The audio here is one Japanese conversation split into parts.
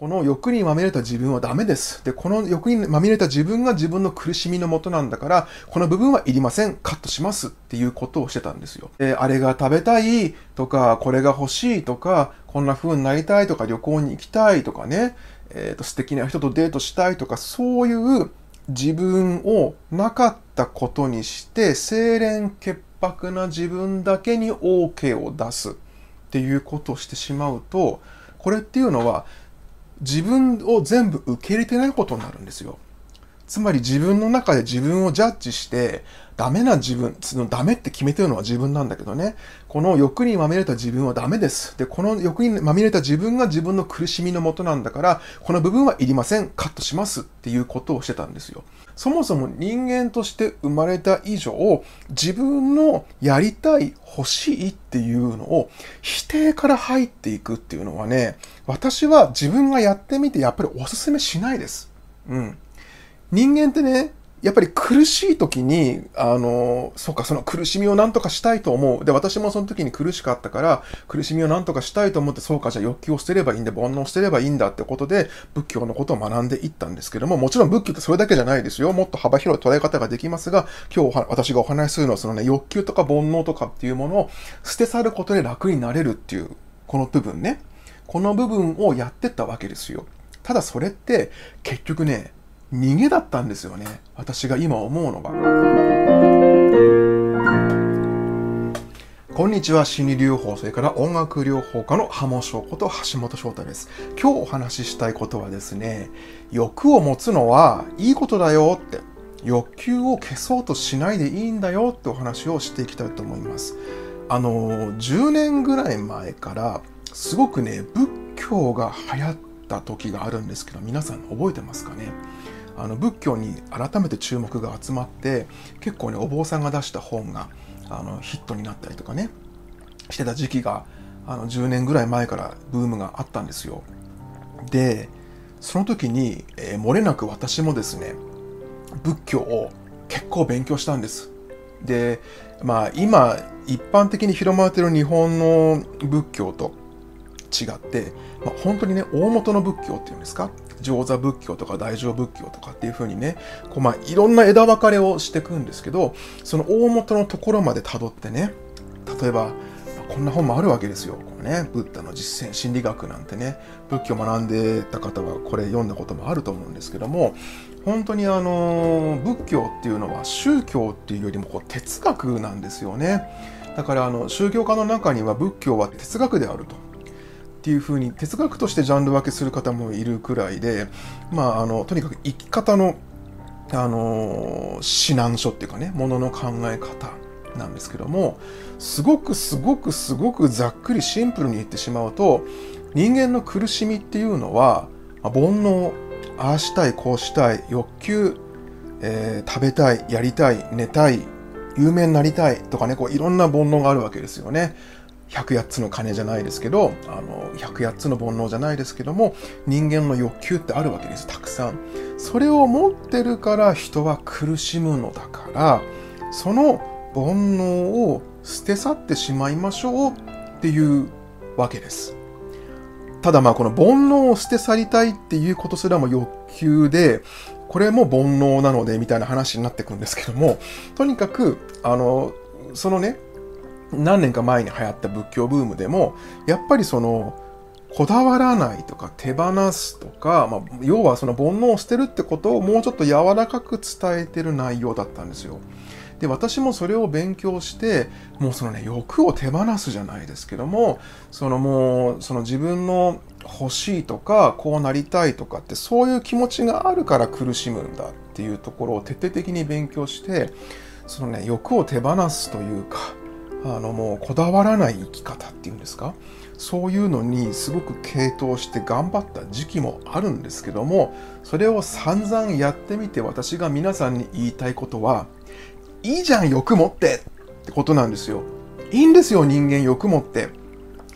この欲にまみれた自分はダメです。で、この欲にまみれた自分が自分の苦しみのもとなんだから、この部分はいりません。カットしますっていうことをしてたんですよ。で、あれが食べたいとか、これが欲しいとか、こんな風になりたいとか、旅行に行きたいとかね、えっ、と、素敵な人とデートしたいとか、そういう自分をなかったことにして、清廉潔白な自分だけに OK を出すっていうことをしてしまうと、これっていうのは、自分を全部受け入れてないことになるんですよ。つまり自分の中で自分をジャッジして、ダメな自分、そのダメって決めてるのは自分なんだけどね、この欲にまみれた自分はダメです。で、この欲にまみれた自分が自分の苦しみのもとなんだから、この部分はいりません。カットしますっていうことをしてたんですよ。そもそも人間として生まれた以上、自分のやりたい、欲しいっていうのを否定から入っていくっていうのはね、私は自分がやってみてやっぱりお勧めしないです。うん。人間ってね、やっぱり苦しい時に、あの、そうか、その苦しみを何とかしたいと思う。で、私もその時に苦しかったから、苦しみを何とかしたいと思って、そうか、じゃあ欲求を捨てればいいんだ、煩悩を捨てればいいんだってことで、仏教のことを学んでいったんですけども、もちろん仏教ってそれだけじゃないですよ。もっと幅広い捉え方ができますが、今日私がお話しするのは、そのね、欲求とか煩悩とかっていうものを捨て去ることで楽になれるっていう、この部分ね。この部分をやってったわけですよ。ただそれって、結局ね、逃げだったんですよね。私が今思うのが。こんにちは、心理療法、それから音楽療法家の浜翔子と橋本翔太です。今日お話ししたいことはですね、欲を持つのはいいことだよって、欲求を消そうとしないでいいんだよってお話をしていきたいと思います。あの、10年ぐらい前から、すごくね、仏教が流行った時があるんですけど、皆さん覚えてますかね？あの仏教に改めて注目が集まって結構ねお坊さんが出した本があのヒットになったりとかねしてた時期があの10年ぐらい前からブームがあったんですよ。でその時に、えー漏れなく私もですね仏教を結構勉強したんです。でまあ今一般的に広まってる日本の仏教と違って、まあ、本当にね大元の仏教っていうんですか？上座仏教とか大乗仏教とかっていう風にねこうまあいろんな枝分かれをしていくんですけどその大元のところまで辿ってね例えばこんな本もあるわけですよ。このね、ブッダの実践心理学なんてね、仏教を学んでた方はこれ読んだこともあると思うんですけども、本当にあの、仏教っていうのは宗教っていうよりもこう哲学なんですよね。だからあの、宗教家の中には仏教は哲学であると。っていうふうに哲学としてジャンル分けする方もいるくらいで、まあ、あのとにかく生き方の、あの指南書っていうかねものの考え方なんですけどもすごくすごくすごくざっくりシンプルに言ってしまうと人間の苦しみっていうのは、まあ煩悩ああしたいこうしたい欲求、えー食べたいやりたい寝たい有名になりたいとかねこういろんな煩悩があるわけですよね。108つの鐘じゃないですけどあの108つの煩悩じゃないですけども人間の欲求ってあるわけですたくさん。それを持ってるから人は苦しむのだからその煩悩を捨て去ってしまいましょうっていうわけです。ただまあこの煩悩を捨て去りたいっていうことすらも欲求でこれも煩悩なのでみたいな話になってくんですけどもとにかくあのそのね何年か前に流行った仏教ブームでもやっぱりそのこだわらないとか手放すとか、まあ、要はその煩悩を捨てるってことをもうちょっと柔らかく伝えてる内容だったんですよ。で私もそれを勉強してもうそのね欲を手放すじゃないですけどもそのもうその自分の欲しいとかこうなりたいとかってそういう気持ちがあるから苦しむんだっていうところを徹底的に勉強してそのね欲を手放すというかあのもうこだわらない生き方っていうんですか？そういうのにすごく傾倒して頑張った時期もあるんですけどもそれを散々やってみて私が皆さんに言いたいことはいいじゃん欲持ってってことなんですよ。いいんですよ人間欲持って。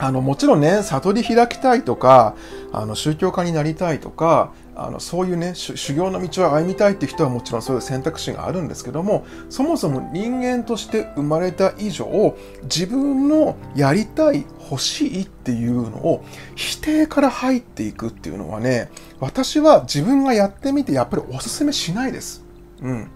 あの、もちろんね、悟り開きたいとか、あの、宗教家になりたいとか、あの、そういうね、修行の道を歩みたいって人はもちろんそういう選択肢があるんですけども、そもそも人間として生まれた以上、自分のやりたい、欲しいっていうのを否定から入っていくっていうのはね、私は自分がやってみてやっぱりお勧めしないです。うん。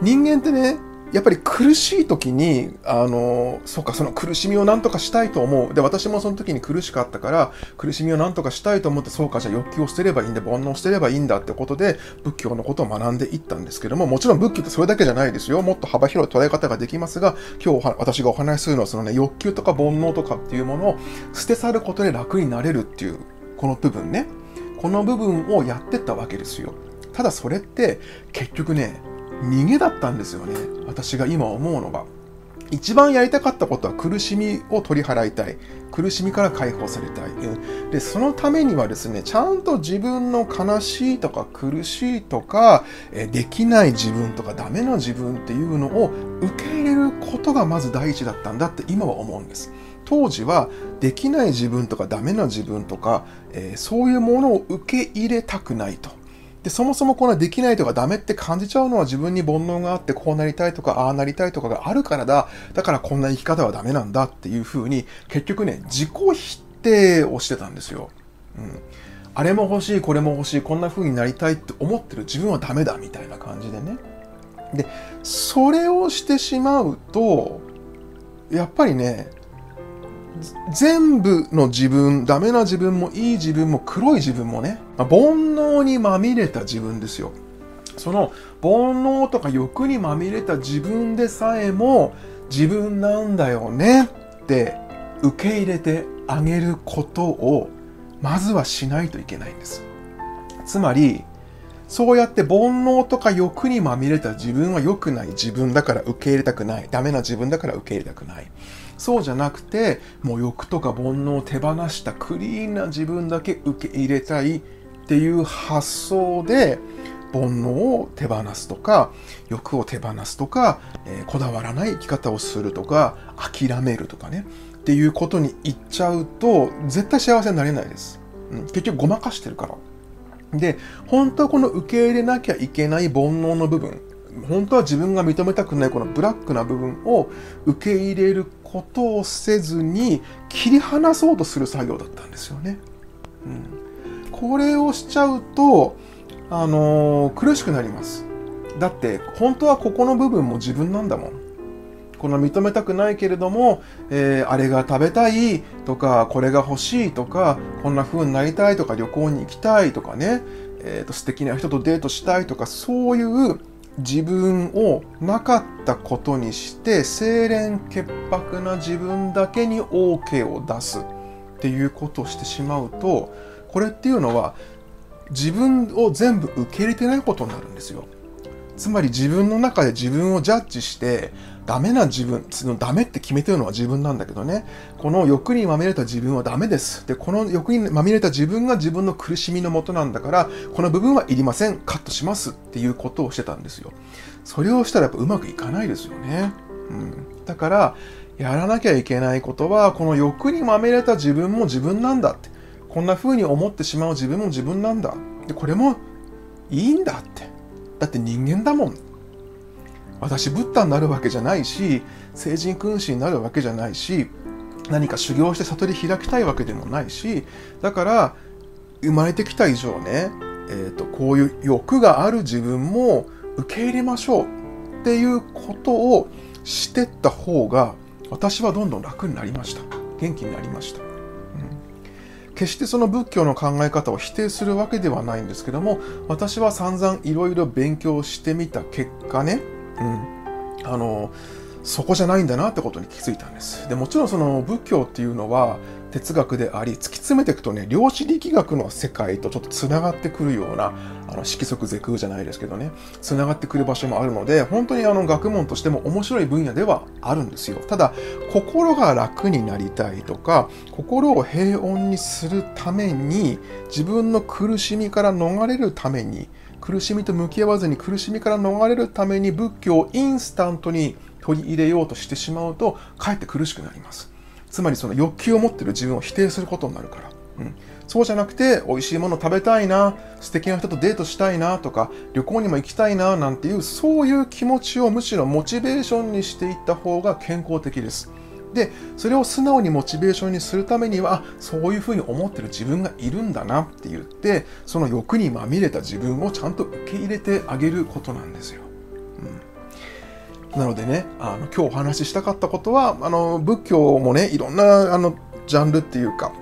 人間ってね、やっぱり苦しい時に、あの、そうか、その苦しみを何とかしたいと思う。で、私もその時に苦しかったから、苦しみを何とかしたいと思って、そうか、じゃあ欲求を捨てればいいんだ、煩悩を捨てればいいんだってことで、仏教のことを学んでいったんですけども、もちろん仏教ってそれだけじゃないですよ。もっと幅広い捉え方ができますが、今日私がお話しするのは、そのね、欲求とか煩悩とかっていうものを捨て去ることで楽になれるっていう、この部分ね。この部分をやってったわけですよ。ただそれって、結局ね、逃げだったんですよね。私が今思うのが。一番やりたかったことは苦しみを取り払いたい。苦しみから解放されたい。で、そのためにはですね、ちゃんと自分の悲しいとか苦しいとか、できない自分とかダメな自分っていうのを受け入れることがまず第一だったんだって今は思うんです。当時はできない自分とかダメな自分とか、えー、そういうものを受け入れたくないと。で、そもそもこのできないとかダメって感じちゃうのは自分に煩悩があってこうなりたいとかああなりたいとかがあるからだ。だからこんな生き方はダメなんだっていうふうに結局ね、自己否定をしてたんですよ。うん。あれも欲しい、これも欲しい、こんな風になりたいって思ってる自分はダメだみたいな感じでね。で、それをしてしまうと、やっぱりね、全部の自分、ダメな自分もいい自分も黒い自分もね、まあ、煩悩にまみれた自分ですよ。その煩悩とか欲にまみれた自分でさえも自分なんだよねって受け入れてあげることをまずはしないといけないんです。つまり、そうやって煩悩とか欲にまみれた自分は良くない自分だから受け入れたくない。ダメな自分だから受け入れたくない。そうじゃなくて、もう欲とか煩悩を手放したクリーンな自分だけ受け入れたいっていう発想で、煩悩を手放すとか、欲を手放すとか、えー、こだわらない生き方をするとか、諦めるとかね、っていうことにいっちゃうと、絶対幸せになれないです。うん、結局ごまかしてるから。で、本当はこの受け入れなきゃいけない煩悩の部分、本当は自分が認めたくないこのブラックな部分を受け入れることをせずに切り離そうとする作業だったんですよね。うん、これをしちゃうと、あのー、苦しくなります。だって本当はここの部分も自分なんだもん。この認めたくないけれども、えー、あれが食べたいとか、これが欲しいとか、こんな風になりたいとか、旅行に行きたいとかね、えーと、と素敵な人とデートしたいとか、そういう自分をなかったことにして清廉潔白な自分だけに OK を出すっていうことをしてしまうとこれっていうのは自分を全部受け入れてないことになるんですよ。つまり自分の中で自分をジャッジしてダメな自分、そのダメって決めてるのは自分なんだけどね、この欲にまみれた自分はダメです。で、この欲にまみれた自分が自分の苦しみのもとなんだから、この部分はいりません。カットしますっていうことをしてたんですよ。それをしたらやっぱうまくいかないですよね。うん。だから、やらなきゃいけないことは、この欲にまみれた自分も自分なんだって。こんな風に思ってしまう自分も自分なんだ。で、これもいいんだって。だって人間だもん。私ブッダになるわけじゃないし聖人君子になるわけじゃないし何か修行して悟り開きたいわけでもないしだから生まれてきた以上ね、えーと、こういう欲がある自分も受け入れましょうっていうことをしてった方が私はどんどん楽になりました。元気になりました、うん、決してその仏教の考え方を否定するわけではないんですけども私は散々いろいろ勉強してみた結果ねうん、あのそこじゃないんだなってことに気づいたんです。でもちろんその仏教っていうのは哲学であり突き詰めていくとね量子力学の世界とちょっとつながってくるようなあの色即是空じゃないですけどねつながってくる場所もあるので本当にあの学問としても面白い分野ではあるんですよただ心が楽になりたいとか心を平穏にするために自分の苦しみから逃れるために苦しみと向き合わずに苦しみから逃れるために仏教をインスタントに取り入れようとしてしまうとかえって苦しくなります。つまりその欲求を持ってる自分を否定することになるから。うん、そうじゃなくて、美味しいもの食べたいな、素敵な人とデートしたいなとか、旅行にも行きたいななんていう、そういう気持ちをむしろモチベーションにしていった方が健康的です。で、それを素直にモチベーションにするためには、そういうふうに思ってる自分がいるんだなって言って、その欲にまみれた自分をちゃんと受け入れてあげることなんですよ。うん、なのでね、あの今日お話ししたかったことは、あの仏教もね、いろんなあのジャンルっていうか、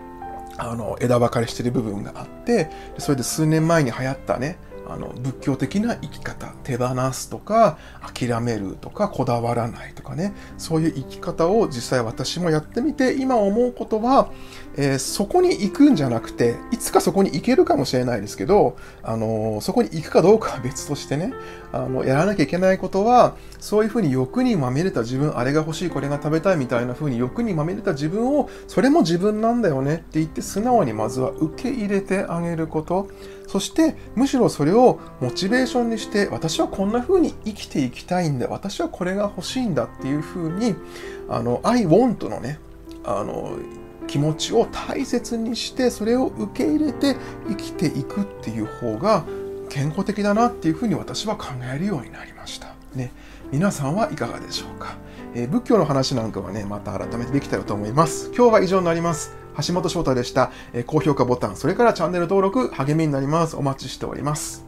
あの枝分かれしてる部分があってそれで数年前に流行ったねあの仏教的な生き方手放すとか諦めるとかこだわらないとかね。そういう生き方を実際私もやってみて今思うことは、えー、そこに行くんじゃなくていつかそこに行けるかもしれないですけど、あのー、そこに行くかどうかは別としてねあのやらなきゃいけないことはそういうふうに欲にまみれた自分あれが欲しいこれが食べたいみたいなふうに欲にまみれた自分をそれも自分なんだよねって言って素直にまずは受け入れてあげること。そしてむしろそれをモチベーションにして私はこんな風に生きていきたいんだ私はこれが欲しいんだっていう風にあの I want のねあの気持ちを大切にしてそれを受け入れて生きていくっていう方が健康的だなっていうふうに私は考えるようになりました。ね、皆さんはいかがでしょうか、えー、仏教の話なんかはね、また改めてできたらと思います。今日は以上になります。橋本翔太でした。え、高評価ボタン、それからチャンネル登録、励みになります。お待ちしております。